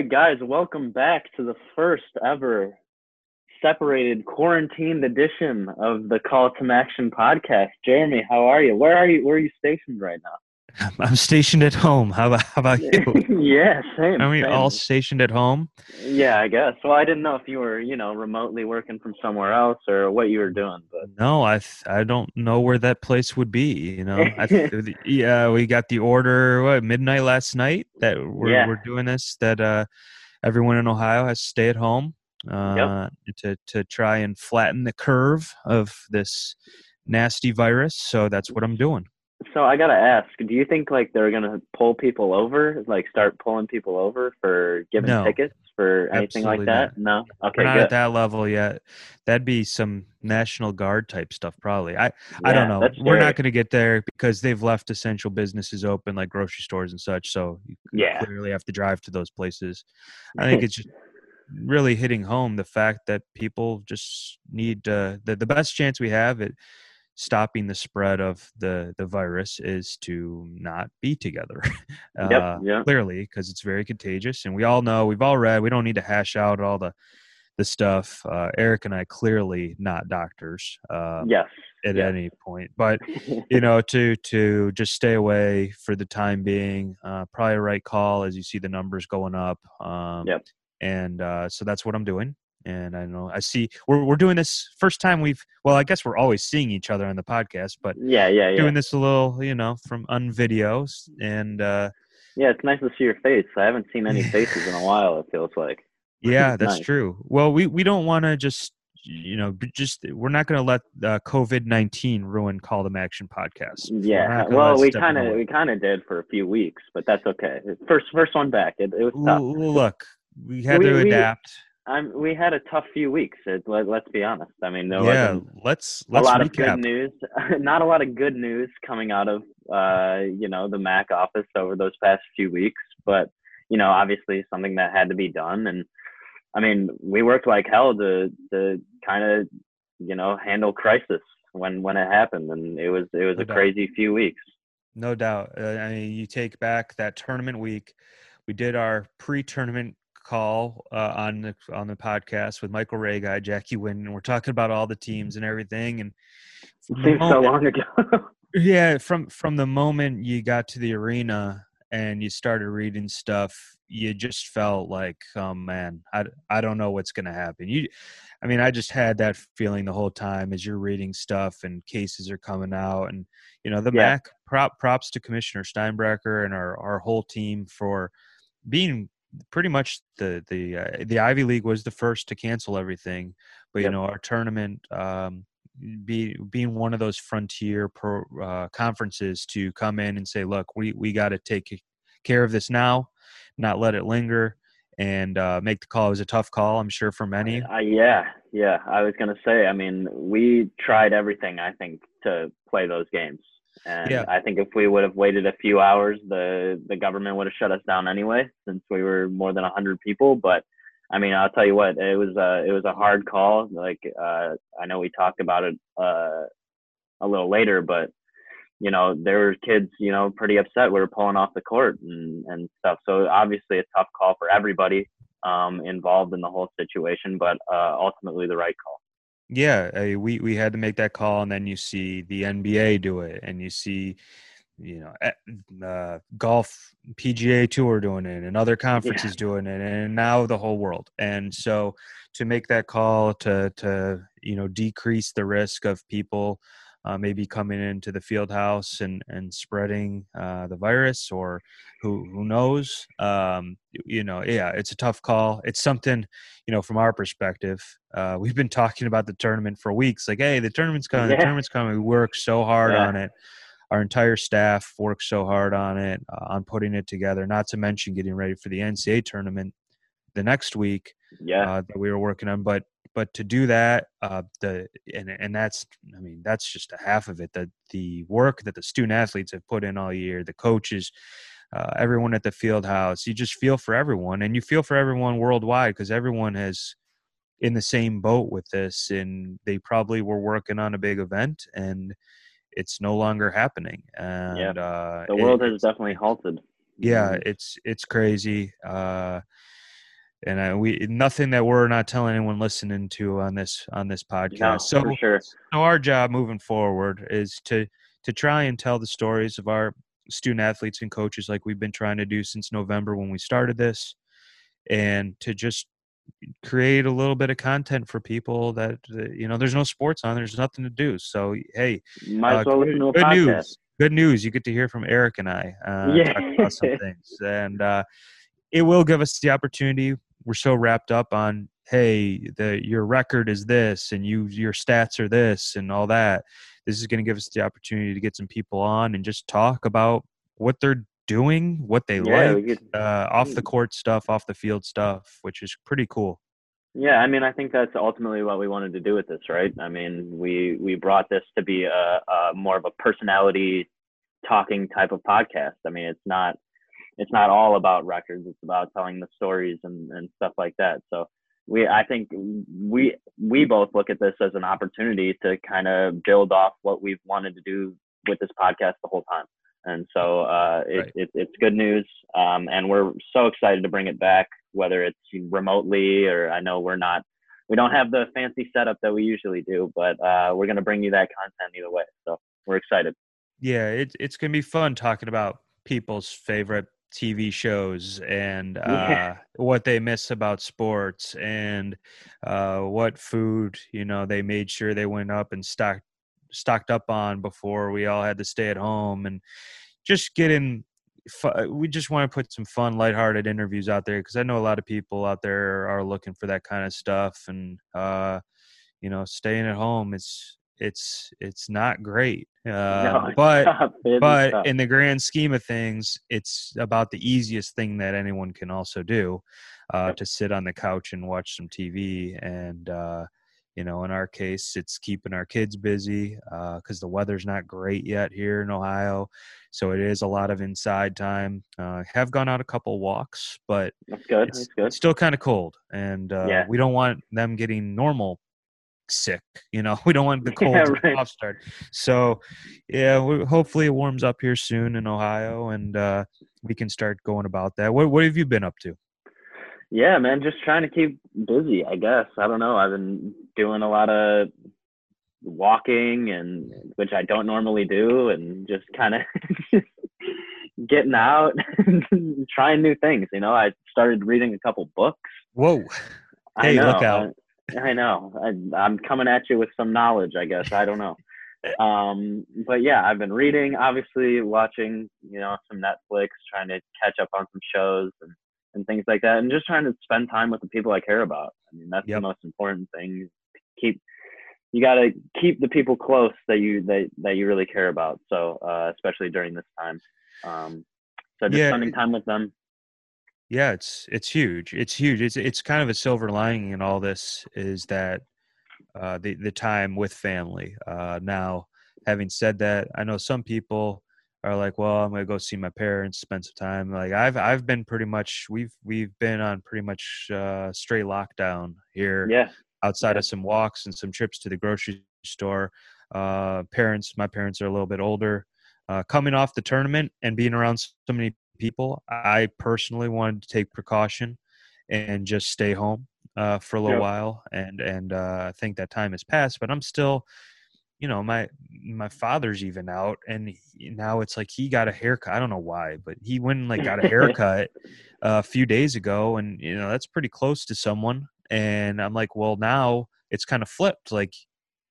Right, guys, welcome back to the first ever separated quarantined edition of the Call to Action podcast. Jeremy, how are you? Where are you? Where are you stationed right now? I'm stationed at home. How about, how about you? yeah, same. Are we same. all stationed at home? Yeah, I guess. Well, I didn't know if you were, you know, remotely working from somewhere else or what you were doing, but No, I I don't know where that place would be. You know, I yeah, we got the order what, midnight last night that we're Yeah. we're doing this. That uh, everyone in Ohio has to stay at home uh, to to try and flatten the curve of this nasty virus. So that's what I'm doing. So I gotta ask, do you think like they're gonna pull people over, like start pulling people over for giving No. tickets for anything like that? No. Okay, We're not good. at that level yet. That'd be some National Guard type stuff, probably. I I don't know. We're not going to get there because they've left essential businesses open, like grocery stores and such. So you Yeah. clearly have to drive to those places. I think it's just really hitting home the fact that people just need uh, the the best chance we have at stopping the spread of the the virus is to not be together. Yep, uh, yep. Clearly, because it's very contagious, and we all know we've all read. We don't need to hash out all the the stuff. Uh, Eric and I clearly not doctors uh, Yes. at yes. any point, but you know to to just stay away for the time being uh, probably right call as you see the numbers going up um, Yep. and uh, so that's what i'm doing and i know i see we're, we're doing this first time we've well i guess we're always seeing each other on the podcast but yeah, yeah, yeah. doing this a little you know from on videos and uh, Yeah, it's nice to see your face. I haven't seen any faces in a while. It feels like. yeah that's Nice. true well we, we don't want to just you know just we're not going to let uh, covid-19 ruin Call to Action podcast Yeah. Well, we kind of we kind of did for a few weeks, but that's okay. First first one back. It, it was tough. Look we had We- to we- adapt I'm, we had a tough few weeks. It, let, let's be honest. I mean, there yeah wasn't let's a let's lot of good news. Not a lot of good news coming out of uh, you know the MAC office over those past few weeks, but you know, obviously something that had to be done. And I mean, we worked like hell to to kind of you know handle crisis when when it happened, and it was it was No a doubt. crazy few weeks. No doubt. Uh, I mean, you take back that tournament week. We did our pre-tournament call uh, on the on the podcast with Michael Ray guy, Jackie Wynn, and we're talking about all the teams and everything. And It seems so long ago. yeah, from from the moment you got to the arena and you started reading stuff, you just felt like, oh man, I, I don't know what's gonna happen. You, I mean, I just had that feeling the whole time as you're reading stuff and cases are coming out, and you know the Yeah. MAC prop props to Commissioner Steinbrecher and our our whole team for being pretty much the the uh, the Ivy League was the first to cancel everything, but Yep. you know our tournament um, be being one of those frontier pro uh, conferences to come in and say, look, we we got to take care of this now, not let it linger, and uh, make the call. It was a tough call, I'm sure, for many. Uh, yeah, yeah. I was gonna say. I mean, we tried everything. I think to play those games, and Yeah. I think if we would have waited a few hours, the the government would have shut us down anyway, since we were more than a hundred people. But I mean, I'll tell you what, it was a it was a hard call. Like uh, I know we talked about it uh, a little later, but you know there were kids you know pretty upset we were pulling off the court and and stuff. So obviously a tough call for everybody um, involved in the whole situation, but uh, ultimately the right call. Yeah, uh, we we had to make that call, and then you see the NBA do it, and you see, you know, eh, uh, golf PGA Tour doing it, and other conferences doing it, and now the whole world. And so, to make that call to to you know decrease the risk of people uh, maybe coming into the field house and and spreading uh, the virus, or who who knows, um, you know, yeah, it's a tough call. It's something you know, from our perspective, uh, we've been talking about the tournament for weeks. Like, hey, the tournament's coming. The tournament's coming. We work so hard Yeah. on it. Our entire staff worked so hard on it, uh, on putting it together. Not to mention getting ready for the NCAA tournament the next week Yeah, uh, that we were working on. But but to do that, uh, the and and that's I mean that's just a half of it. The the work that the student athletes have put in all year, the coaches, uh, everyone at the field house, you just feel for everyone, and you feel for everyone worldwide because everyone has in the same boat with this, and they probably were working on a big event and. It's no longer happening, and uh, the it- world has definitely halted. yeah, Mm. it's it's crazy. Uh, and I, we nothing that we're not telling anyone listening to on this on this podcast. No, so, sure. so our job moving forward is to to try and tell the stories of our student athletes and coaches, like we've been trying to do since November when we started this, and to just create a little bit of content for people that uh, you know there's no sports on there's nothing to do so hey Might uh, well good, listen to a good news good news you get to hear from eric and i uh, Yeah. about some things and uh, it will give us the opportunity we're so wrapped up on hey the your record is this and you your stats are this and all that this is going to give us the opportunity to get some people on and just talk about what they're doing what they Yeah, like could- uh, off the court stuff off the field stuff which is pretty cool Yeah, I mean, I think that's ultimately what we wanted to do with this, right? I mean, we we brought this to be a, a more of a personality talking type of podcast. I mean, it's not it's not all about records. It's about telling the stories and, and stuff like that. So we I think we we both look at this as an opportunity to kind of build off what we've wanted to do with this podcast the whole time. And so uh, it, Right. it, it's good news, um, and we're so excited to bring it back, whether it's remotely or I know we're not, we don't have the fancy setup that we usually do, but uh, we're going to bring you that content either way. So we're excited. yeah it, it's going to be fun talking about people's favorite tv shows and uh, Yeah. what they miss about sports and uh, what food you know they made sure they went up and stocked stocked up on before we all had to stay at home and just getting we just want to put some fun lighthearted interviews out there because i know a lot of people out there are looking for that kind of stuff and uh you know staying at home it's it's it's not great uh, No, but is but in the grand scheme of things it's about the easiest thing that anyone can also do uh, Yep. to sit on the couch and watch some tv and uh, you know in our case it's keeping our kids busy because the weather's not great yet here in ohio so it is a lot of inside time uh, have gone out a couple walks but that's good. it's, That's good. it's still kind of cold and uh, Yeah. we don't want them getting normal sick you know we don't want the cold to right. off start so yeah we, hopefully it warms up here soon in ohio and uh, we can start going about that what, what have you been up to Yeah, man, just trying to keep busy, I guess. I don't know. I've been doing a lot of walking and which I don't normally do and just kind of getting out and trying new things, you know. I started reading a couple books. whoa Hey, look out. I, know. I, I'm coming at you with some knowledge, I guess. I don't know. Um, but yeah, I've been reading, obviously watching, you know, some Netflix, trying to catch up on some shows and, and things like that, and just trying to spend time with the people I care about. I mean, that's Yep. the most important thing. Keep you got to keep the people close that you that, that you really care about. So, uh, especially during this time. Um, so just Yeah, spending time with them. Yeah, it's it's huge. It's huge. It's it's kind of a silver lining in all this is that uh, the the time with family. Uh, now, having said that, I know some people are like, "Well, I'm gonna go see my parents, spend some time." Like I've I've been pretty much we've we've been on pretty much uh, straight lockdown here Yeah. outside Yeah. of some walks and some trips to the grocery store. Uh, parents, my parents are a little bit older. Uh, coming off the tournament and being around so many people, I personally wanted to take precaution and just stay home uh, for a little Yep. while. And and uh, I think that time has passed, but I'm still, you know, my my father's even out, and he, now it's like he got a haircut. I don't know why, but he went and like got a haircut a few days ago, and you know that's pretty close to someone. And I'm like, well, now it's kind of flipped. Like,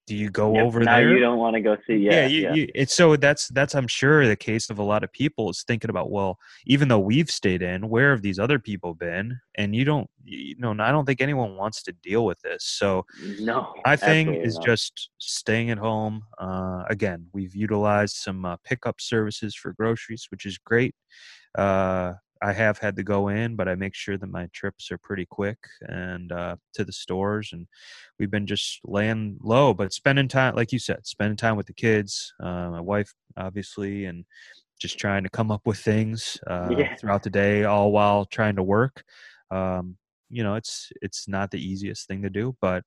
do you go Yep, over now there? you don't want to go see. Yeah. you, yeah. you- it's so that's that's I'm sure the case of a lot of people is thinking about well, even though we've stayed in, where have these other people been? And you don't, you know, I don't think anyone wants to deal with this. So No. my thing is not. just staying at home. Uh, again, we've utilized some uh, pickup services for groceries, which is great. Uh, I have had to go in, but I make sure that my trips are pretty quick and uh, to the stores. And we've been just laying low, but spending time, like you said, spending time with the kids, uh, my wife, obviously, and just trying to come up with things uh, Yeah. throughout the day, all while trying to work. Um, you know, it's it's not the easiest thing to do, but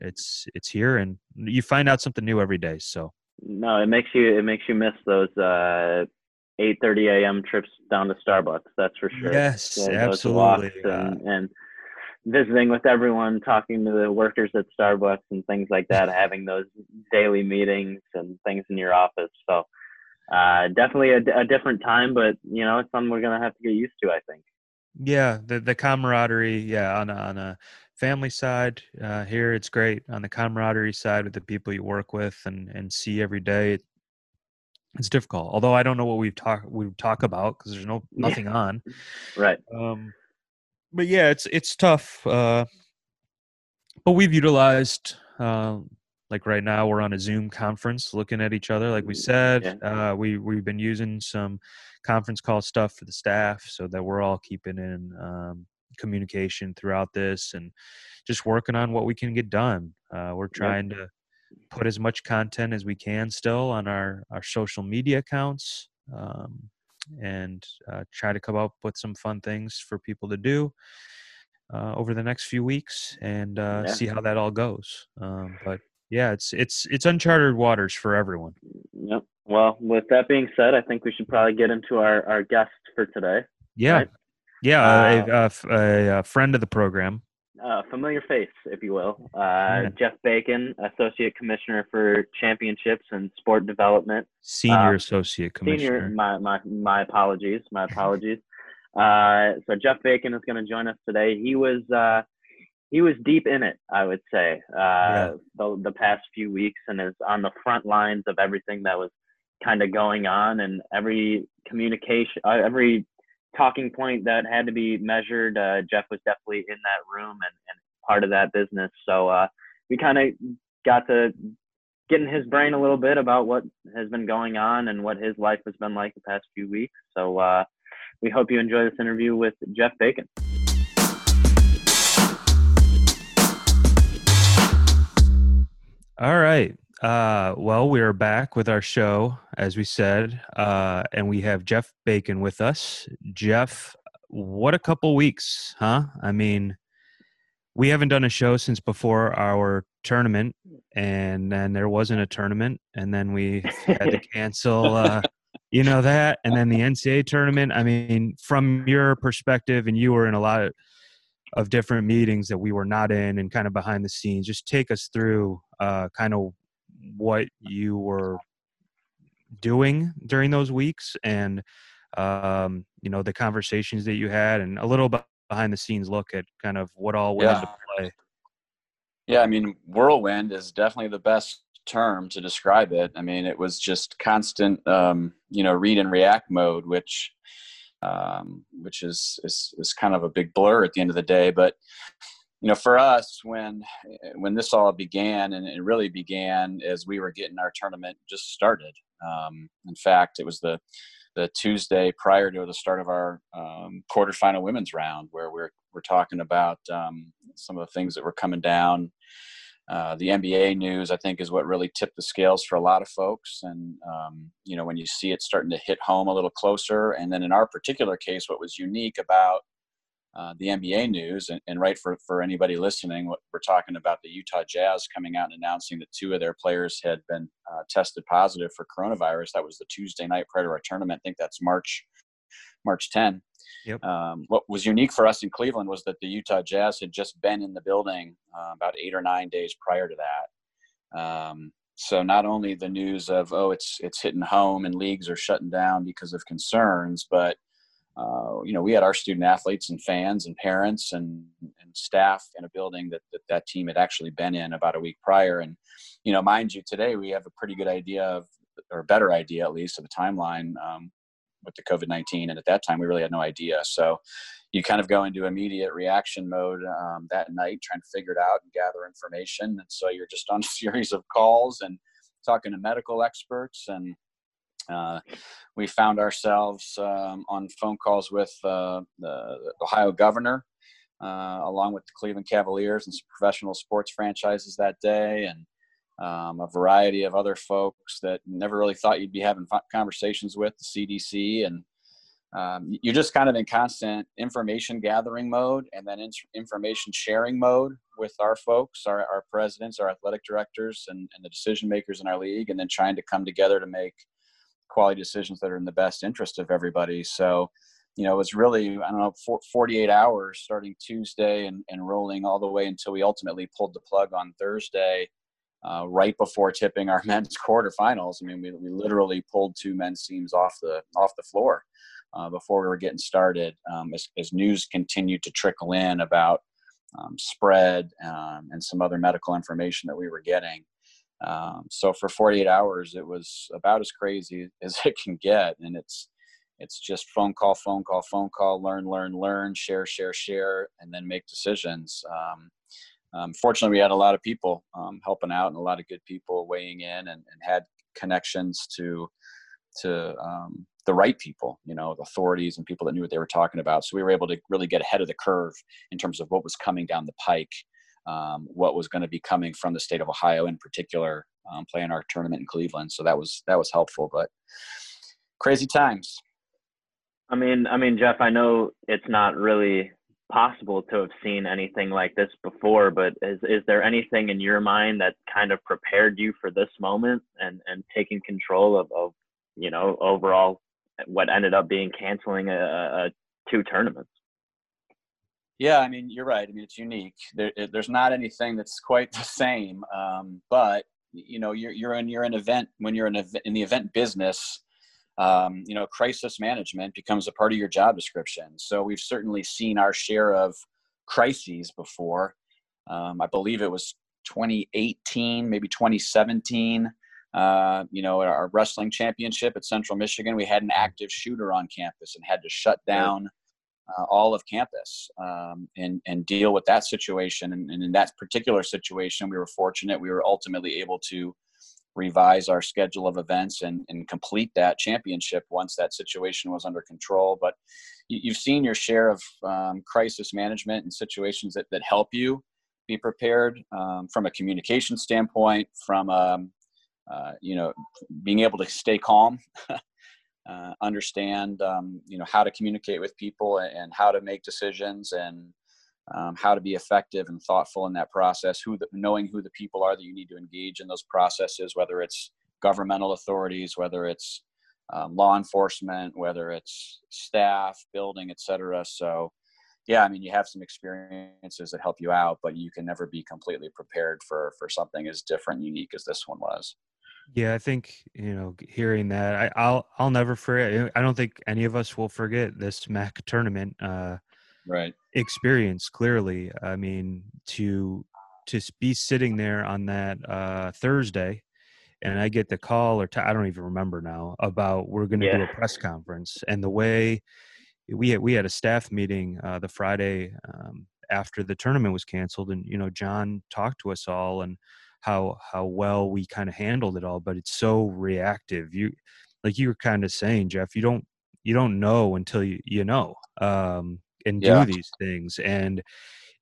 it's it's here, and you find out something new every day. So No, it makes you it makes you miss those uh 8:30 a.m. trips down to Starbucks. That's for sure. Yes, absolutely. And, and, visiting with everyone, talking to the workers at Starbucks and things like that, having those daily meetings and things in your office. So uh, definitely a, a different time, but you know, it's something we're gonna have to get used to. I think. Yeah, the the camaraderie. Yeah, on a, on a family side uh, here, it's great. On the camaraderie side, with the people you work with and and see every day, it's difficult. Although I don't know what we've talked we talk about because there's no nothing yeah. on. Right. Um, but yeah, it's it's tough. Uh, but we've utilized uh, like right now we're on a Zoom conference looking at each other. Like we said, yeah. uh, we we've been using some conference call stuff for the staff so that we're all keeping in um, communication throughout this and just working on what we can get done. Uh, we're trying to put as much content as we can still on our our social media accounts. Um, and uh, try to come up with some fun things for people to do uh, over the next few weeks and uh, yeah. see how that all goes. Um, but yeah, it's it's it's uncharted waters for everyone. Yep. Well, with that being said, I think we should probably get into our our guest for today. Yeah. Right? Yeah, uh, a, a, a, friend of the program. Uh, familiar face, if you will. Uh. Jeff Bacon, Associate Commissioner for Championships and Sport Development. Senior uh, Associate Commissioner. Senior, my, my, my apologies. My apologies. Uh, so Jeff Bacon is going to join us today. He was uh, he was deep in it, I would say, uh, yeah. the, the past few weeks, and is on the front lines of everything that was kind of going on, and every communication, uh, every talking point that had to be measured. Uh, Jeff was definitely in that room and, and part of that business. So uh, we kind of got to get in his brain a little bit about what has been going on and what his life has been like the past few weeks. So uh, we hope you enjoy this interview with Jeff Bacon. All right. Uh, well, we are back with our show, as we said, uh, and we have Jeff Bacon with us. Jeff, what a couple weeks, huh? I mean, we haven't done a show since before our tournament, and then there wasn't a tournament, and then we had to cancel, uh, you know that, and then the NCAA tournament. I mean, from your perspective, and you were in a lot of, of different meetings that we were not in, and kind of behind the scenes. Just take us through uh, kind of what you were doing during those weeks and um, you know the conversations that you had and a little behind the scenes look at kind of what all went yeah. into play yeah i mean whirlwind is definitely the best term to describe it i mean it was just constant um, you know read and react mode which um, which is, is is kind of a big blur at the end of the day but you know, for us, when when this all began, and it really began as we were getting our tournament just started. Um, in fact, it was the the Tuesday prior to the start of our um, quarterfinal women's round, where we're we're talking about um, some of the things that were coming down. Uh, the NBA news, I think, is what really tipped the scales for a lot of folks. And um, you know, when you see it starting to hit home a little closer, and then in our particular case, what was unique about uh, the NBA news, and, and, right for, for anybody listening, we're talking about the Utah Jazz coming out and announcing that two of their players had been uh, tested positive for coronavirus. That was the Tuesday night prior to our tournament. I think that's March March 10. Yep. Um, what was unique for us in Cleveland was that the Utah Jazz had just been in the building uh, about eight or nine days prior to that. Um, so not only the news of oh it's it's hitting home and leagues are shutting down because of concerns, but uh, you know, we had our student athletes and fans and parents and, and staff in a building that, that that team had actually been in about a week prior. And, you know, mind you, today we have a pretty good idea of, or better idea at least, of the timeline um, with the COVID 19. And at that time, we really had no idea. So you kind of go into immediate reaction mode um, that night, trying to figure it out and gather information. And so you're just on a series of calls and talking to medical experts and uh, we found ourselves um, on phone calls with uh, the Ohio governor, uh, along with the Cleveland Cavaliers and some professional sports franchises that day, and um, a variety of other folks that never really thought you'd be having conversations with the CDC. And um, you're just kind of in constant information gathering mode and then in- information sharing mode with our folks, our, our presidents, our athletic directors, and, and the decision makers in our league, and then trying to come together to make quality decisions that are in the best interest of everybody. So, you know, it was really, I don't know, 48 hours starting Tuesday and, and rolling all the way until we ultimately pulled the plug on Thursday, uh, right before tipping our men's quarterfinals. I mean, we, we literally pulled two men's teams off the, off the floor uh, before we were getting started um, as, as, news continued to trickle in about um, spread um, and some other medical information that we were getting. Um, so for 48 hours, it was about as crazy as it can get, and it's it's just phone call, phone call, phone call, learn, learn, learn, share, share, share, and then make decisions. Um, um, fortunately, we had a lot of people um, helping out and a lot of good people weighing in and, and had connections to to um, the right people, you know, authorities and people that knew what they were talking about. So we were able to really get ahead of the curve in terms of what was coming down the pike, um, what was going to be coming from the state of Ohio in particular, um, playing our tournament in Cleveland. So that was that was helpful, but crazy times. I mean, I mean, Jeff, I know it's not really possible to have seen anything like this before, but is is there anything in your mind that kind of prepared you for this moment and and taking control of, of you know overall what ended up being canceling a, a two tournaments? Yeah, I mean, you're right. I mean, it's unique. There, there's not anything that's quite the same. Um, but you know, you're you're in you're an event when you're in, a, in the event business um, you know, crisis management becomes a part of your job description. So we've certainly seen our share of crises before. Um, I believe it was 2018, maybe 2017. Uh, you know, our wrestling championship at Central Michigan, we had an active shooter on campus and had to shut down uh, all of campus um, and and deal with that situation. And, and in that particular situation, we were fortunate; we were ultimately able to revise our schedule of events and, and complete that championship once that situation was under control. But you, have seen your share of um, crisis management and situations that, that help you be prepared um, from a communication standpoint, from um, uh, you know being able to stay calm. uh, understand um, you know how to communicate with people and how to make decisions and um, how to be effective and thoughtful in that process, who the, knowing who the people are that you need to engage in those processes, whether it's governmental authorities, whether it's um, law enforcement, whether it's staff, building, etc. So, yeah, I mean, you have some experiences that help you out, but you can never be completely prepared for for something as different, unique as this one was. Yeah, I think you know, hearing that, I, will I'll never forget. I don't think any of us will forget this MAC tournament. Uh, right experience clearly i mean to to be sitting there on that uh thursday and i get the call or I don't even remember now about we're going to yeah. do a press conference and the way we had, we had a staff meeting uh, the friday um, after the tournament was canceled and you know john talked to us all and how how well we kind of handled it all but it's so reactive you like you were kind of saying jeff you don't you don't know until you you know um and do these things. And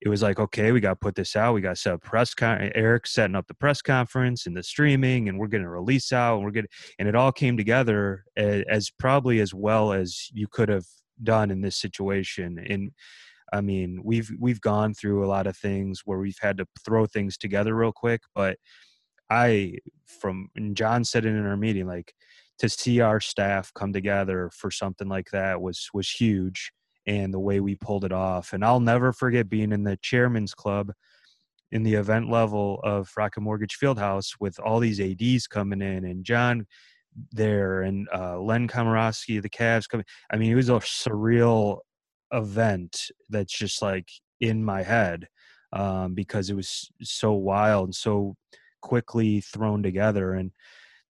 it was like, okay, we got to put this out. We got to set up press con. Eric setting up the press conference and the streaming, and we're getting a release out, and we're getting, and it all came together as, as probably as well as you could have done in this situation. And I mean, we've we've gone through a lot of things where we've had to throw things together real quick, but I, from and John said it in our meeting, like to see our staff come together for something like that was was huge and the way we pulled it off. And I'll never forget being in the chairman's club in the event level of Rocket Mortgage Fieldhouse with all these ADs coming in and John there and uh, Len Komoroski, the Cavs coming. I mean, it was a surreal event that's just like in my head um, because it was so wild and so quickly thrown together. And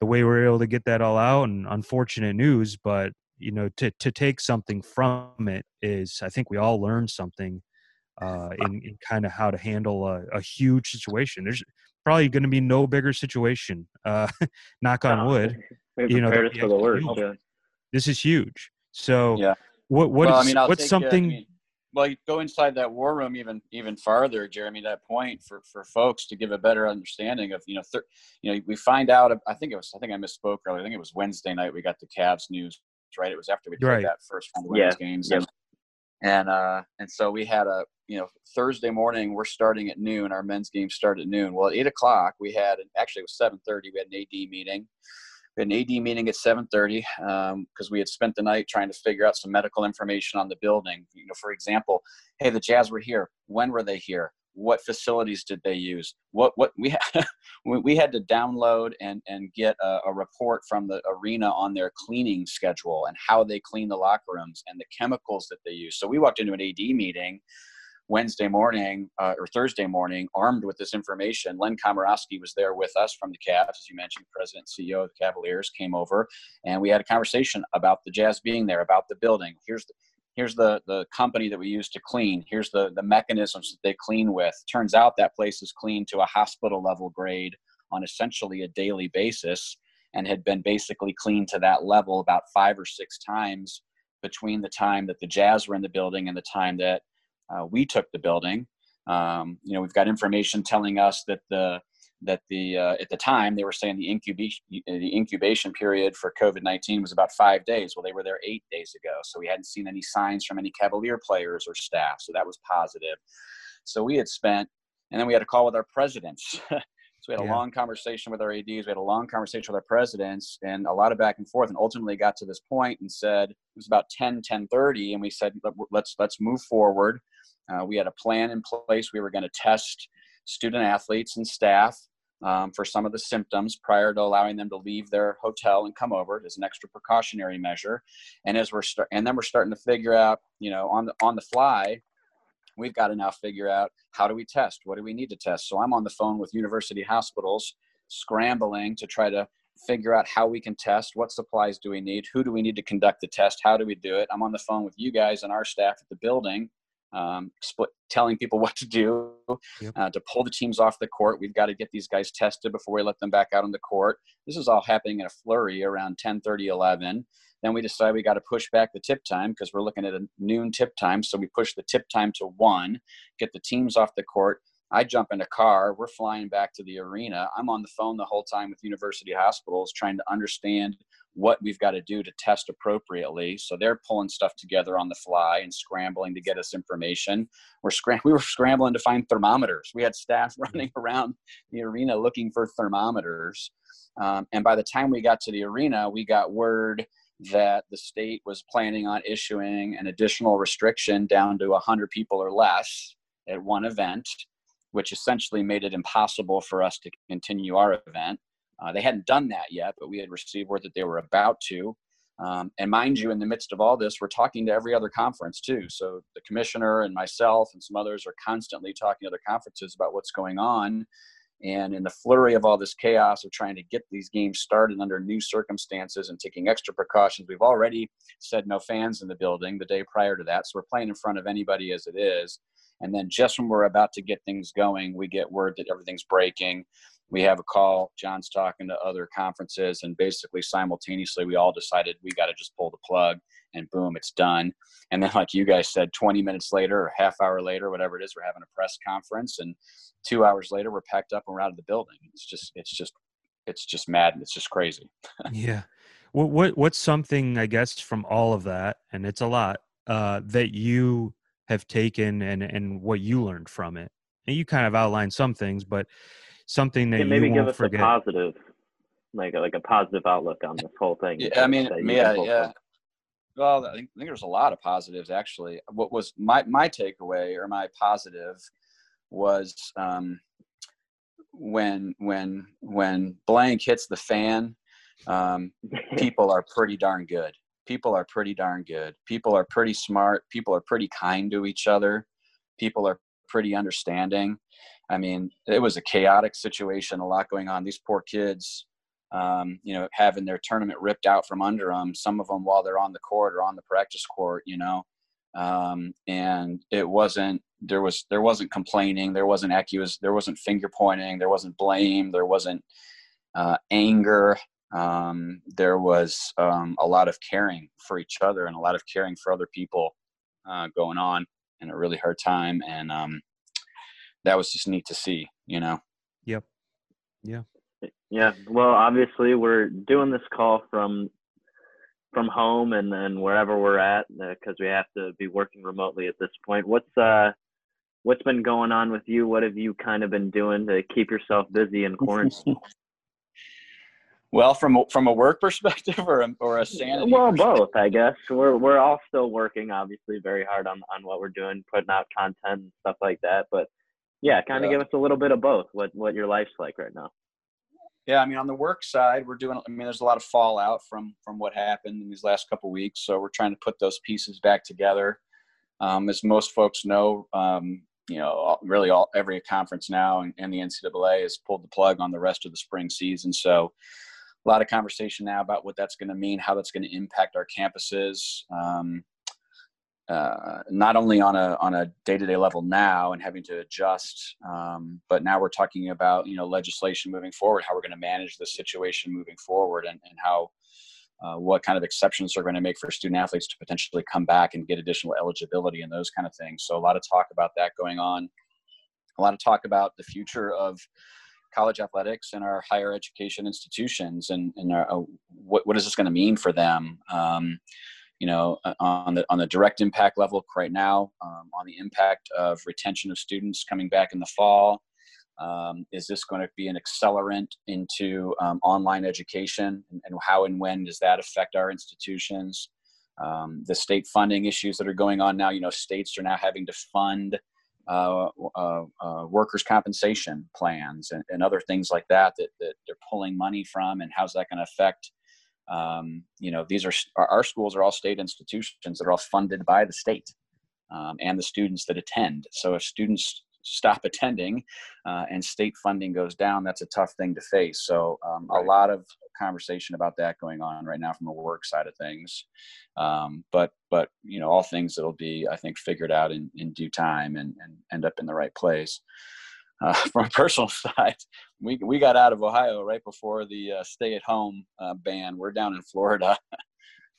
the way we were able to get that all out and unfortunate news, but you know to to take something from it is i think we all learned something uh in, in kind of how to handle a, a huge situation there's probably going to be no bigger situation uh knock on wood you know for the worst, yeah. this is huge so yeah what what well, is, I mean, what's something I mean, well you go inside that war room even even farther jeremy that point for for folks to give a better understanding of you know thir- you know we find out i think it was i think i misspoke earlier i think it was wednesday night we got the Cavs news right? It was after we played right. that first one of the yeah. games. Yep. And, and uh and so we had a you know Thursday morning we're starting at noon. Our men's game started at noon. Well, at eight o'clock we had actually it was seven thirty. We had an AD meeting. We had an AD meeting at 7:30 because um, we had spent the night trying to figure out some medical information on the building. You know, for example, hey, the Jazz were here. When were they here? What facilities did they use? What what we had we had to download and and get a, a report from the arena on their cleaning schedule and how they clean the locker rooms and the chemicals that they use. So we walked into an AD meeting Wednesday morning uh, or Thursday morning, armed with this information. Len Komoroski was there with us from the Cavs, as you mentioned, President CEO of the Cavaliers came over, and we had a conversation about the Jazz being there, about the building. Here's the here's the the company that we use to clean. Here's the the mechanisms that they clean with. Turns out that place is cleaned to a hospital level grade on essentially a daily basis, and had been basically cleaned to that level about five or six times between the time that the Jazz were in the building and the time that uh, we took the building. Um, you know, we've got information telling us that the that the uh, at the time they were saying the incubation the incubation period for COVID nineteen was about five days. Well, they were there eight days ago, so we hadn't seen any signs from any Cavalier players or staff, so that was positive. So we had spent, and then we had a call with our presidents. So we had a long conversation with our ADs. We had a long conversation with our presidents, and a lot of back and forth. And ultimately, got to this point and said it was about 10, 10:30, and we said let's let's move forward. Uh, we had a plan in place. We were going to test student athletes and staff um, for some of the symptoms prior to allowing them to leave their hotel and come over as an extra precautionary measure. And as we're start, and then we're starting to figure out, you know, on the on the fly, we've got to now figure out how do we test? What do we need to test? So I'm on the phone with university hospitals, scrambling to try to figure out how we can test what supplies do we need who do we need to conduct the test how do we do it i'm on the phone with you guys and our staff at the building um, split, telling people what to do yep. uh, to pull the teams off the court. We've got to get these guys tested before we let them back out on the court. This is all happening in a flurry around 10 30, 11. Then we decide we got to push back the tip time because we're looking at a noon tip time. So we push the tip time to one, get the teams off the court. I jump in a car. We're flying back to the arena. I'm on the phone the whole time with university hospitals trying to understand what we've got to do to test appropriately. So they're pulling stuff together on the fly and scrambling to get us information. We're scram- we were scrambling to find thermometers. We had staff running around the arena looking for thermometers. Um, and by the time we got to the arena, we got word that the state was planning on issuing an additional restriction down to 100 people or less at one event, which essentially made it impossible for us to continue our event. Uh, they hadn't done that yet, but we had received word that they were about to. Um, and mind you, in the midst of all this, we're talking to every other conference too. So the commissioner and myself and some others are constantly talking to other conferences about what's going on. And in the flurry of all this chaos of trying to get these games started under new circumstances and taking extra precautions, we've already said no fans in the building the day prior to that. So we're playing in front of anybody as it is. And then just when we're about to get things going, we get word that everything's breaking we have a call john's talking to other conferences and basically simultaneously we all decided we got to just pull the plug and boom it's done. And then like you guys said 20 minutes later or half hour later whatever it is we're having a press conference and two hours later we're packed up and we're out of the building. It's just it's just it's just mad and it's just crazy. Yeah. What, what what's something i guess from all of that and it's a lot uh that you have taken and and what you learned from it? And you kind of outlined some things but something that maybe give us forget. a positive, like a, like a positive outlook on this whole thing. Yeah, I mean, yeah, yeah. Well, I think, I think there's a lot of positives actually. What was my my takeaway or my positive was um, when when when blank hits the fan, um, people are pretty darn good. People are pretty darn good. People are pretty smart. People are pretty kind to each other. People are pretty understanding. I mean, it was a chaotic situation, a lot going on. These poor kids, um, you know, having their tournament ripped out from under them, some of them while they're on the court or on the practice court, you know. Um, and it wasn't there was there wasn't complaining there wasn't accus there wasn't finger pointing there wasn't blame there wasn't uh, anger um, there was um, a lot of caring for each other and a lot of caring for other people uh, going on in a really hard time and um, that was just neat to see, you know? Yep. Yeah. Yeah. Well, obviously we're doing this call from, from home and then wherever we're at, because uh, we have to be working remotely at this point. What's, uh, what's been going on with you? What have you kind of been doing to keep yourself busy in quarantine? Well, from a, from a work perspective or a, or a sanity. Well, both, I guess. We're we're all still working, obviously, very hard on on what we're doing, putting out content and stuff like that. But yeah, kind of Yeah. give us a little bit of both. What what your life's like right now? Yeah, I mean, on the work side, we're doing. I mean, there's a lot of fallout from from what happened in these last couple weeks, so we're trying to put those pieces back together. Um, as most folks know, um, you know, really all every conference now and, and the NCAA has pulled the plug on the rest of the spring season. So, a lot of conversation now about what that's going to mean, how that's going to impact our campuses. Um, uh, not only on a on a day to day level now and having to adjust, um, but now we're talking about you know legislation moving forward, how we're going to manage the situation moving forward, and and how uh, what kind of exceptions are going to make for student athletes to potentially come back and get additional eligibility and those kind of things. So a lot of talk about that going on. A lot of talk about the future of college athletics and our higher education institutions and, and our, uh, what, what is this going to mean for them um, you know uh, on the on the direct impact level right now um, on the impact of retention of students coming back in the fall um, is this going to be an accelerant into um, online education and, how and when does that affect our institutions um, the state funding issues that are going on now you know states are now having to fund uh, uh, uh, workers' compensation plans and, and other things like that, that that they're pulling money from, and how's that going to affect? Um, you know, these are our, schools are all state institutions that are all funded by the state um, and the students that attend. So if students stop attending uh, and state funding goes down, that's a tough thing to face. So um, Right. a lot of conversation about that going on right now from a work side of things. Um, but but you know all things that'll be I think figured out in, in due time and, and end up in the right place. Uh, from a personal side, we we got out of Ohio right before the uh, stay at home uh, ban. We're down in Florida.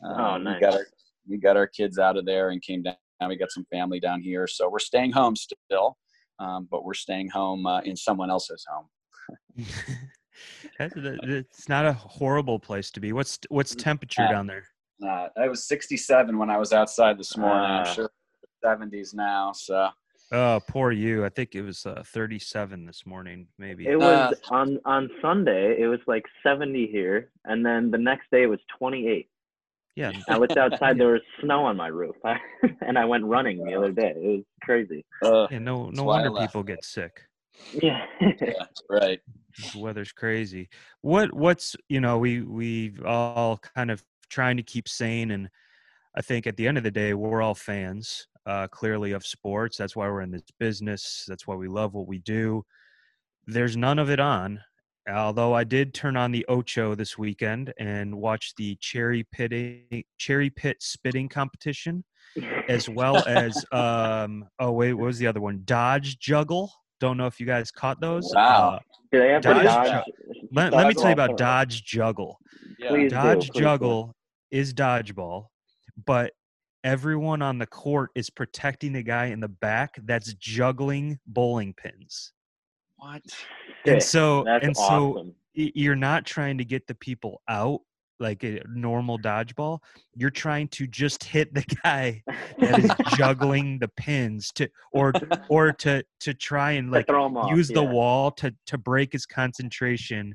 Oh, Um, nice. We got our we got our kids out of there and came down. We got some family down here, so we're staying home still, um, but we're staying home uh, in someone else's home. It's not a horrible place to be. What's what's temperature Uh, down there? Uh, I was 67 when I was outside this morning. I'm Ah. sure it's 70s now. So Oh, poor you. I think it was uh, 37 this morning, maybe. It was on on Sunday. It was like 70 here, and then the next day it was 28. yeah, I looked outside. There was snow on my roof, and I went running the other day. It was crazy. uh, yeah. No, no why wonder people get sick. Yeah. yeah, right. The weather's crazy. What what's you know we we all kind of trying to keep sane, and I think at the end of the day we're all fans, uh, clearly of sports. That's why we're in this business. That's why we love what we do. There's none of it on. Although I did turn on the Ocho this weekend and watch the cherry pitting cherry pit spitting competition, as well as um oh wait what was the other one Dodge Juggle. Don't know if you guys caught those. Wow. Uh, Do they have the Dodge Dodge? let, let me tell you about Dodge Juggle. Yeah. Please do, Dodge do. Juggle is dodgeball, but everyone on the court is protecting the guy in the back that's juggling bowling pins. What? And so That's and so awesome. y- you're not trying to get the people out like a normal dodgeball. You're trying to just hit the guy that is juggling the pins to or or to to try and To like throw 'em off, use the yeah. wall to to break his concentration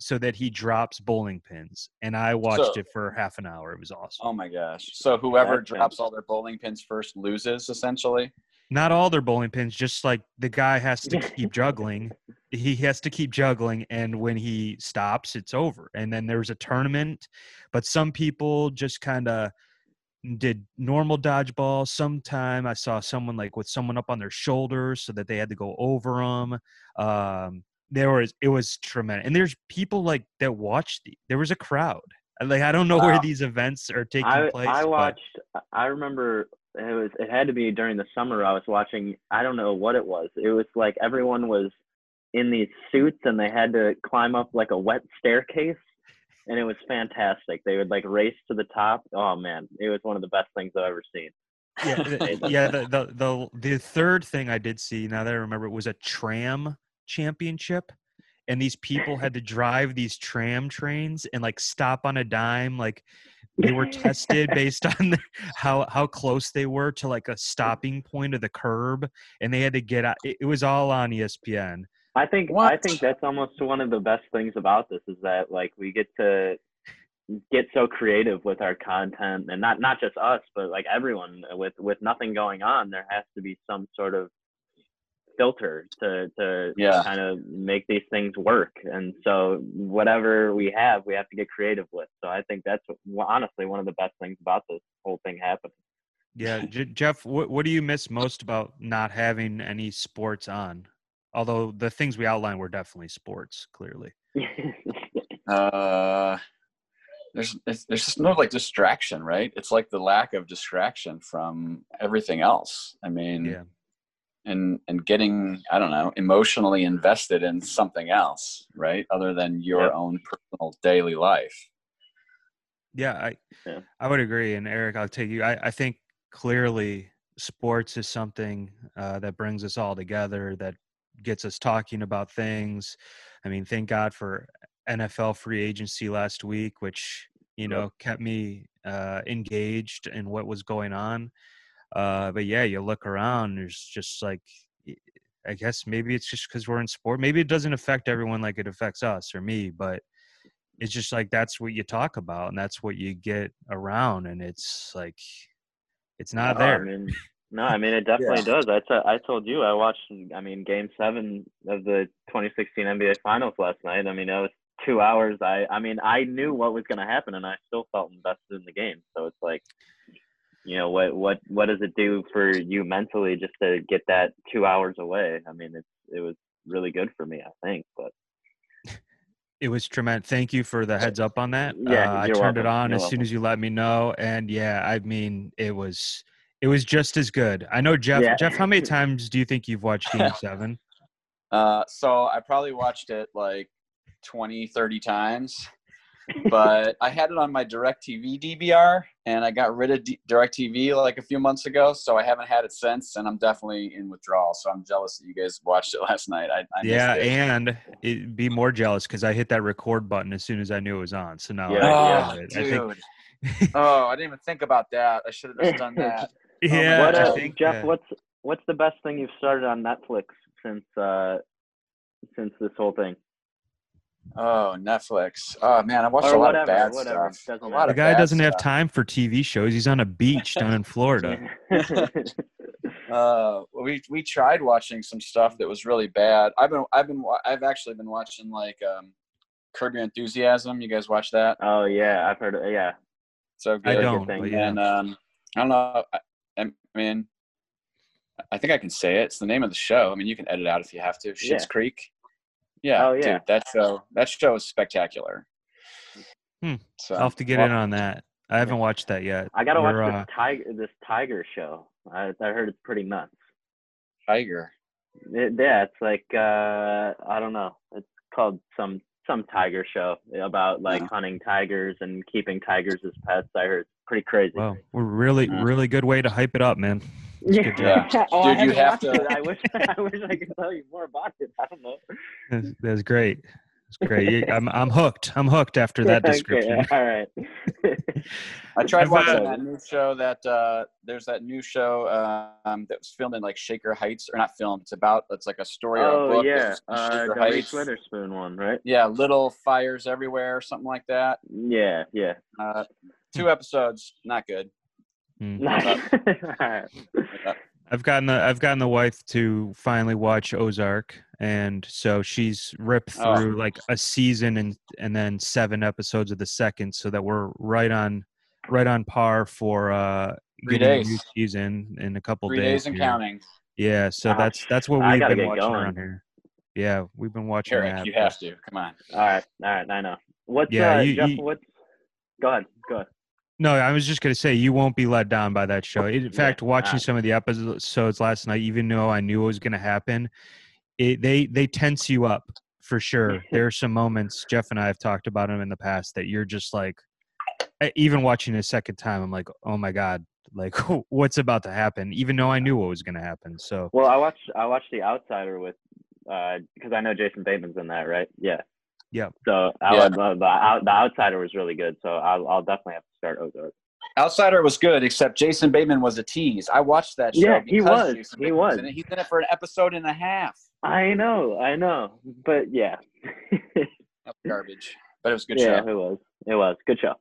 so that he drops bowling pins and i watched So- it for half an hour it was awesome. Oh my gosh. So whoever That drops sounds- all their bowling pins first loses essentially. not all their bowling pins just like the guy has to keep juggling. He has to keep juggling and when he stops it's over. And then there's a tournament but some people just kind of did normal dodgeball. Sometime i saw someone like with someone up on their shoulders so that they had to go over them um there was it was tremendous and there's people like that watched the, there was a crowd uh, like i don't know where these events are taking I place I but- watched. I remember it was. It had to be during the summer. I was watching. I don't know what it was. It was like everyone was in these suits and they had to climb up like a wet staircase, and it was fantastic. They would like race to the top. Oh man, it was one of the best things I've ever seen. yeah, yeah. The, the the the third thing I did see now that I remember it was a tram championship, and these people had to drive these tram trains and like stop on a dime. Like they were tested based on the, how how close they were to like a stopping point of the curb, and they had to get out. It, it was all on ESPN. I think What? I think that's almost one of the best things about this is that like we get to get so creative with our content and not not just us but like everyone with with nothing going on there has to be some sort of filter to to Yeah. kind of make these things work and so whatever we have we have to get creative with so I think that's honestly one of the best things about this whole thing happening Yeah, J- Jeff, what what do you miss most about not having any sports on? Although the things we outlined were definitely sports, clearly. Uh, there's it's, there's just no like distraction, right? It's like the lack of distraction from everything else. I mean, Yeah. And and getting I don't know emotionally invested in something else, right? Other than your Yep. own personal daily life. Yeah, I Yeah. I would agree. And Eric, I'll take you. I, I think clearly sports is something uh, that brings us all together, that gets us talking about things. I mean, thank God for NFL free agency last week, which you know kept me uh, engaged in what was going on. Uh, but yeah, you look around, there's just like I guess maybe it's just because we're in sport. Maybe it doesn't affect everyone like it affects us or me, but it's just like that's what you talk about and that's what you get around and it's like it's not No, there I mean, no, I mean it definitely does. I t- I told you I watched. I mean, Game Seven of the 2016 NBA Finals last night. I mean, it was two hours. I I mean, I knew what was going to happen, and I still felt invested in the game. So it's like, you know, what what what does it do for you mentally just to get that two hours away? I mean, it's it was really good for me. I think, but it was tremendous. Thank you for the heads up on that. Yeah, uh, i you're turned it on You're as soon as you let me know and yeah i mean it was it was just as good. I know jeff Yeah. jeff how many times do you think you've watched game seven? Uh, so I probably watched it like 20, 30 times, but I had it on my DirecTV DVR and I got rid of D- DirecTV like a few months ago. So I haven't had it since and I'm definitely in withdrawal. So I'm jealous that you guys watched it last night. I, I yeah it. and it, be more jealous because i hit that record button as soon as i knew it was on so now Yeah, I, yeah. have Oh, it. I think oh, I didn't even think about that. I should have just done that. yeah what, I uh, think, Jeff? uh, What's what's the best thing you've started on Netflix since uh since this whole thing? Oh, Netflix. Oh man, I watched Or a lot whatever, of bad whatever. stuff. A lot the of guy doesn't have time for tv shows he's on a beach down in florida Uh, well, we we tried watching some stuff that was really bad. I've been I've been I've actually been watching like um, Curb Your Enthusiasm. You guys watch that? oh yeah, I've heard. Of, yeah, So good. i don't thing. yeah And um, I don't know. I, I mean, I think I can say it. It's the name of the show. I mean, you can edit out if you have to. Schitt's Yeah. Creek. Yeah, Oh, yeah. dude, that show that show is spectacular. Hmm. So i'll have to get well, in on that i haven't watched that yet I gotta watch You're, this uh, tiger this tiger show. I I heard it's pretty nuts. Tiger. It, yeah, it's like uh I don't know. It's called some some tiger show about like Yeah. hunting tigers and keeping tigers as pets. I heard it's pretty crazy. Well, we're really, really good way to hype it up, man. Yeah. good job. oh, I Dude, you haven't have watched to- I wish I wish I could tell you more about it. I don't know. That's, that's great. That's great. You- I'm, I'm hooked. I'm hooked after that Okay, description. all right. I tried watching uh, that new show that uh, there's that new show um, that was filmed in like Shaker Heights or not filmed. It's about it's like a story or a oh book. yeah, uh, Shaker the Reese Heights. Witherspoon one, right? Yeah, little fires everywhere, or something like that. Yeah, yeah. Uh, two episodes, not good. Mm. All right. I've gotten the I've gotten the wife to finally watch Ozark, and so she's ripped Oh. through like a season and and then seven episodes of the second, so that we're right on right on par for uh Three getting a new season in a couple Three days and here. counting. Yeah, so Ouch. that's that's what we've been watching going. around here. Yeah, we've been watching Eric, that. you have to. Come on. All right, all right, I know. What's Yeah, uh, you- Jeff? you- What's? Go ahead, go ahead. No, I was just gonna say you won't be let down by that show. In fact, watching nah. some of the episodes last night, even though I knew it was gonna happen, it, they they tense you up for sure. there are some moments Jeff and I have talked about them in the past that you're just like, even watching it a second time, I'm like, oh my god, like what's about to happen? Even though I knew what was gonna happen. So Well, I watched I watched The Outsider with uh because I know Jason Bateman's in that, right? Yeah. Yeah. So I Yeah. would, uh, the out, the Outsider was really good. So I'll I'll definitely have to start Ozark. Outsider was good, except Jason Bateman was a tease. I watched that show. Yeah, he was. Jason He Bateman was. In it. He's in it for an episode and a half. I know, I know, but yeah, That's garbage. But it was a good show. yeah, show. it was, it was good show.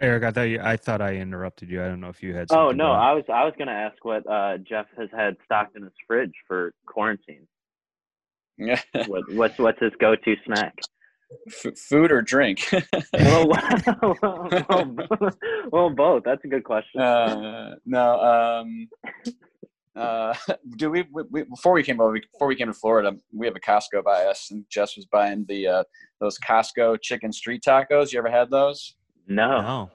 Eric, I thought you, I thought I interrupted you. I don't know if you had. Oh no, going. I was I was gonna ask what uh, Jeff has had stocked in his fridge for quarantine. Yeah. What what's what's his go-to snack? F- food or drink? well, well, well, well, both. That's a good question. uh, no. Um, uh, do we, we, we before we came over before we came to Florida? We have a Costco by us, and Jess was buying the uh, those Costco chicken street tacos. You ever had those? no.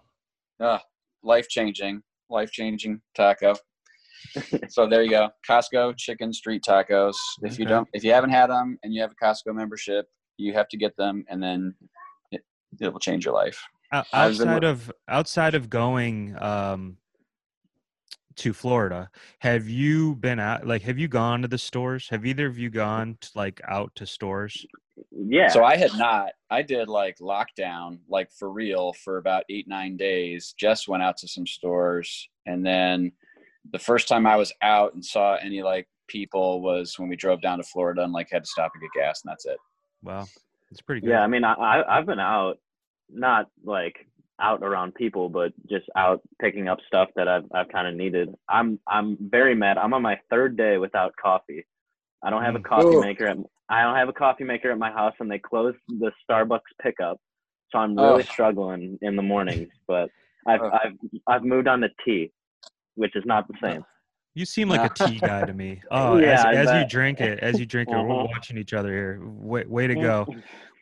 No. Uh, life changing, life changing taco. so there you go, Costco chicken street tacos. If you don't, if you haven't had them and you have a Costco membership, you have to get them, and then it, it will change your life. O- I've been outside of outside of going um, to Florida, have you been out? Like, have you gone to the stores? Have either of you gone to, like out to stores? Yeah. So I had not. I did like lockdown, like for real, for about eight nine days. Just went out to some stores, and then the first time I was out and saw any like people was when we drove down to Florida and like had to stop and get gas, and that's it. Wow, it's pretty good. yeah, I mean, I I- I've been out, not like out around people, but just out picking up stuff that I've I've kind of needed. I'm I'm very mad. I'm on my third day without coffee. I don't have a Mm. coffee Ugh. maker at I don't have a coffee maker at my house, and they closed the Starbucks pickup, so I'm really Ugh. struggling in the mornings. But I've Ugh. I've I've moved on to tea, which is not the same. You seem like a tea guy to me. Oh, Yeah, as, as you drink it, as you drink it, we're Uh-huh. watching each other here. Way, way to go.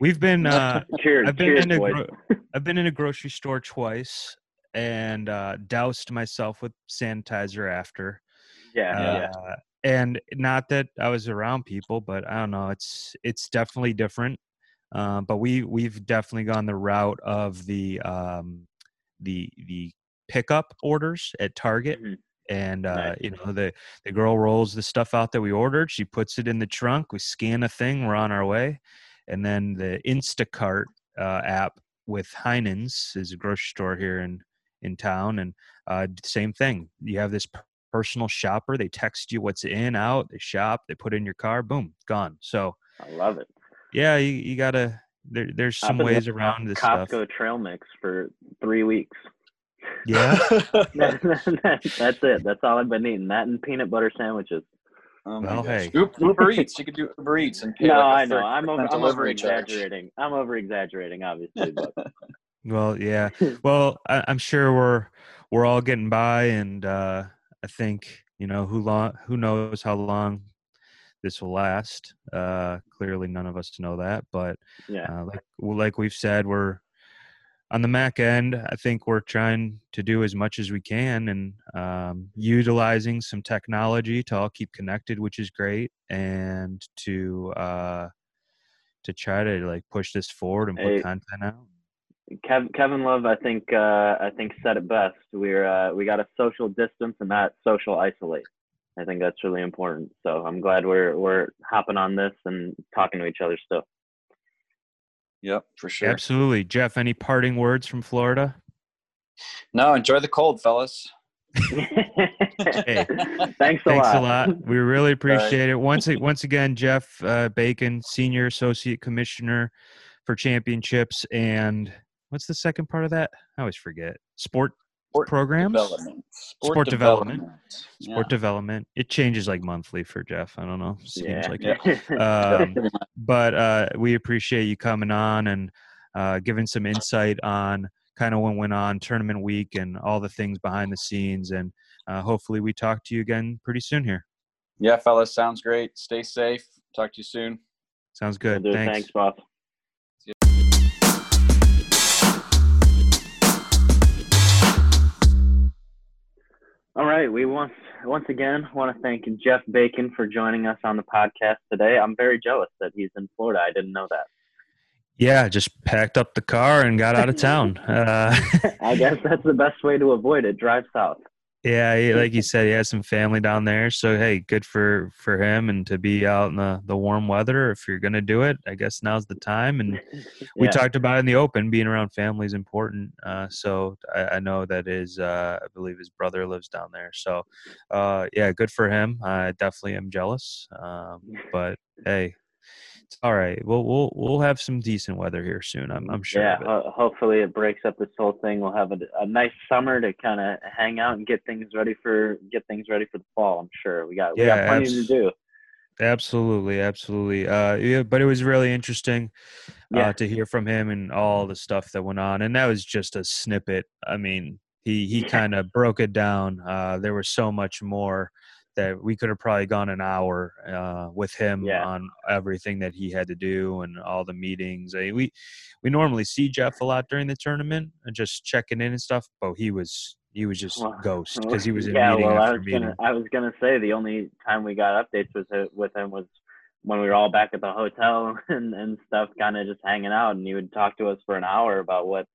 We've been. Uh, cheers, I've been cheers, in a gro- I've been in a grocery store twice and uh, doused myself with sanitizer after. yeah, yeah. Uh, and not that I was around people, but I don't know. It's it's definitely different. Uh, but we we've definitely gone the route of the um, the the pickup orders at Target. Mhm. And uh, Nice. you know the the girl rolls the stuff out that we ordered. She puts it in the trunk. We scan a thing. We're on our way. And then the Instacart uh, app with Heinen's is a grocery store here in in town, and uh, same thing. You have this personal shopper. They text you what's in, out. They shop. They put in your car. Boom, gone. So I love it. yeah, you, you gotta. There, there's some ways around this Costco stuff. trail mix for three weeks. Yeah. That's it. That's all I've been eating. That and peanut butter sandwiches. Oh Well, gosh. hey. Oop, Uber Eats. You could do Uber Eats and pay No, like I a know. I'm over. I'm over delivery charge. exaggerating. I'm over exaggerating, obviously, but Well, yeah. Well, I, I'm sure we're we're all getting by, and uh, I think you know who long who knows how long this will last. Uh, clearly, none of us know that, but yeah. uh, like like we've said, we're on the MAC end. I think we're trying to do as much as we can, and um, utilizing some technology to all keep connected, which is great, and to uh, to try to like push this forward and put Hey. content out. Kev, Kevin Love, I think, uh, I think said it best. We're uh, we got to social distance and not social isolate. I think that's really important. So I'm glad we're we're hopping on this and talking to each other still. Yep, for sure. Absolutely. Jeff, any parting words from Florida? No, enjoy the cold, fellas. Thanks a Thanks lot. a lot. We really appreciate it. Once once again, Jeff uh, Bacon, Senior Associate Commissioner for Championships, and what's the second part of that? I always forget. Sport Sport programs, Development. Sport development. Yeah. sport development. It changes like monthly for Jeff. I don't know. Seems Yeah. like Yeah. it. Um, but uh, we appreciate you coming on and uh, giving some insight on kind of what went on tournament week and all the things behind the scenes. And uh, hopefully, we talk to you again pretty soon here. yeah, fellas, sounds great. Stay safe. Talk to you soon. Sounds good. Thanks. Thanks, boss. All right, we once once again want to thank Jeff Bacon for joining us on the podcast today. I'm very jealous that he's in Florida. I didn't know that. Yeah, just packed up the car and got out of town. Uh, I guess that's the best way to avoid it. Drive south. Yeah, he, like you said, he has some family down there. So hey, good for for him and to be out in the the warm weather. If you're gonna do it, I guess now's the time. And we Yeah. talked about it in the open, being around family is important. Uh, so I, I know that his, uh, I believe his brother lives down there. So uh, yeah, good for him. I definitely am jealous. Um, but hey, it's all right. We'll we'll we'll have some decent weather here soon. I'm I'm sure. Yeah, ho- hopefully it breaks up this whole thing. We'll have a, a nice summer to kind of hang out and get things ready for get things ready for the fall. I'm sure we got we got plenty abs- to do. Absolutely, absolutely. Uh, yeah, but it was really interesting uh, Yeah. to hear from him and all the stuff that went on, and that was just a snippet. I mean, he he kind of broke it down. Uh, there was so much more that we could have probably gone an hour uh, with him Yeah. on everything that he had to do and all the meetings. I, we we normally see Jeff a lot during the tournament and just checking in and stuff, but he was he was just Well, ghost because he was in yeah, meeting well, I was meeting. gonna I was gonna say the only time we got updates with with him was when we were all back at the hotel and, and stuff, kind of just hanging out, and he would talk to us for an hour about what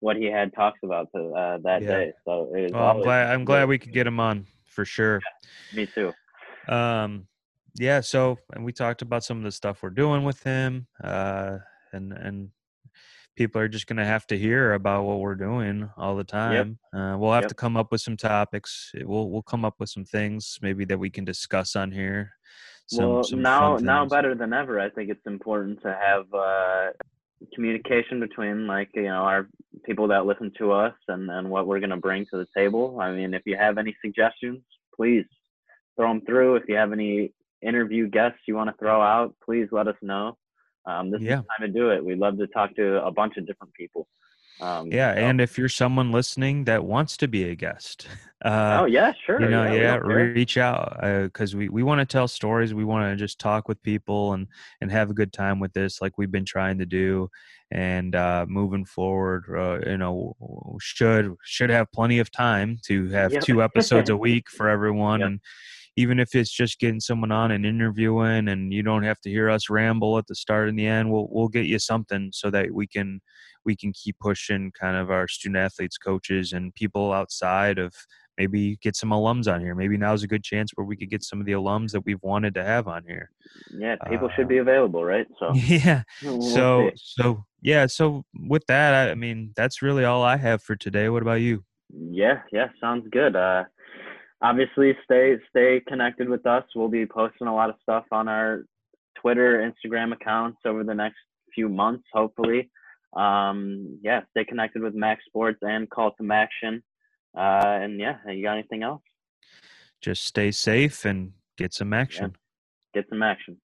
what he had talks about to, uh, that Yeah. day. So it was Well, I'm glad I'm glad we could get him on for sure. Me too. Um, yeah. So, and we talked about some of the stuff we're doing with him, uh, and and people are just gonna have to hear about what we're doing all the time. Uh, we'll have Yep. to come up with some topics. We'll we'll come up with some things maybe that we can discuss on here. Some, well, some now now better than ever, I think it's important to have uh, communication between like you know our people that listen to us and and what we're gonna bring to the table. I mean, if you have any suggestions, please throw them through. If you have any interview guests you want to throw out, please let us know. Um, this Yeah. is the time to do it. We'd love to talk to a bunch of different people. Um, Yeah, so- and if you're someone listening that wants to be a guest, uh, oh yeah, sure. you know we yeah, reach out because we, we want to tell stories we want to just talk with people and and have a good time with this like we've been trying to do and uh moving forward uh, you know should should have plenty of time to have Yep. two episodes a week for everyone Yep. and even if it's just getting someone on and interviewing and you don't have to hear us ramble at the start and the end we'll we'll get you something so that we can we can keep pushing kind of our student athletes coaches and people outside of maybe get some alums on here maybe now's a good chance where we could get some of the alums that we've wanted to have on here Yeah, people Uh, should be available, right? So yeah we'll so see. so yeah so with that I, I mean that's really all i have for today what about you Yeah, yeah, sounds good. Uh, obviously, stay stay connected with us. We'll be posting a lot of stuff on our Twitter, Instagram accounts over the next few months, hopefully. Um, yeah, stay connected with MAC Sports and Call to Action. Uh, and yeah, you got anything else? just stay safe and get some action Get some action.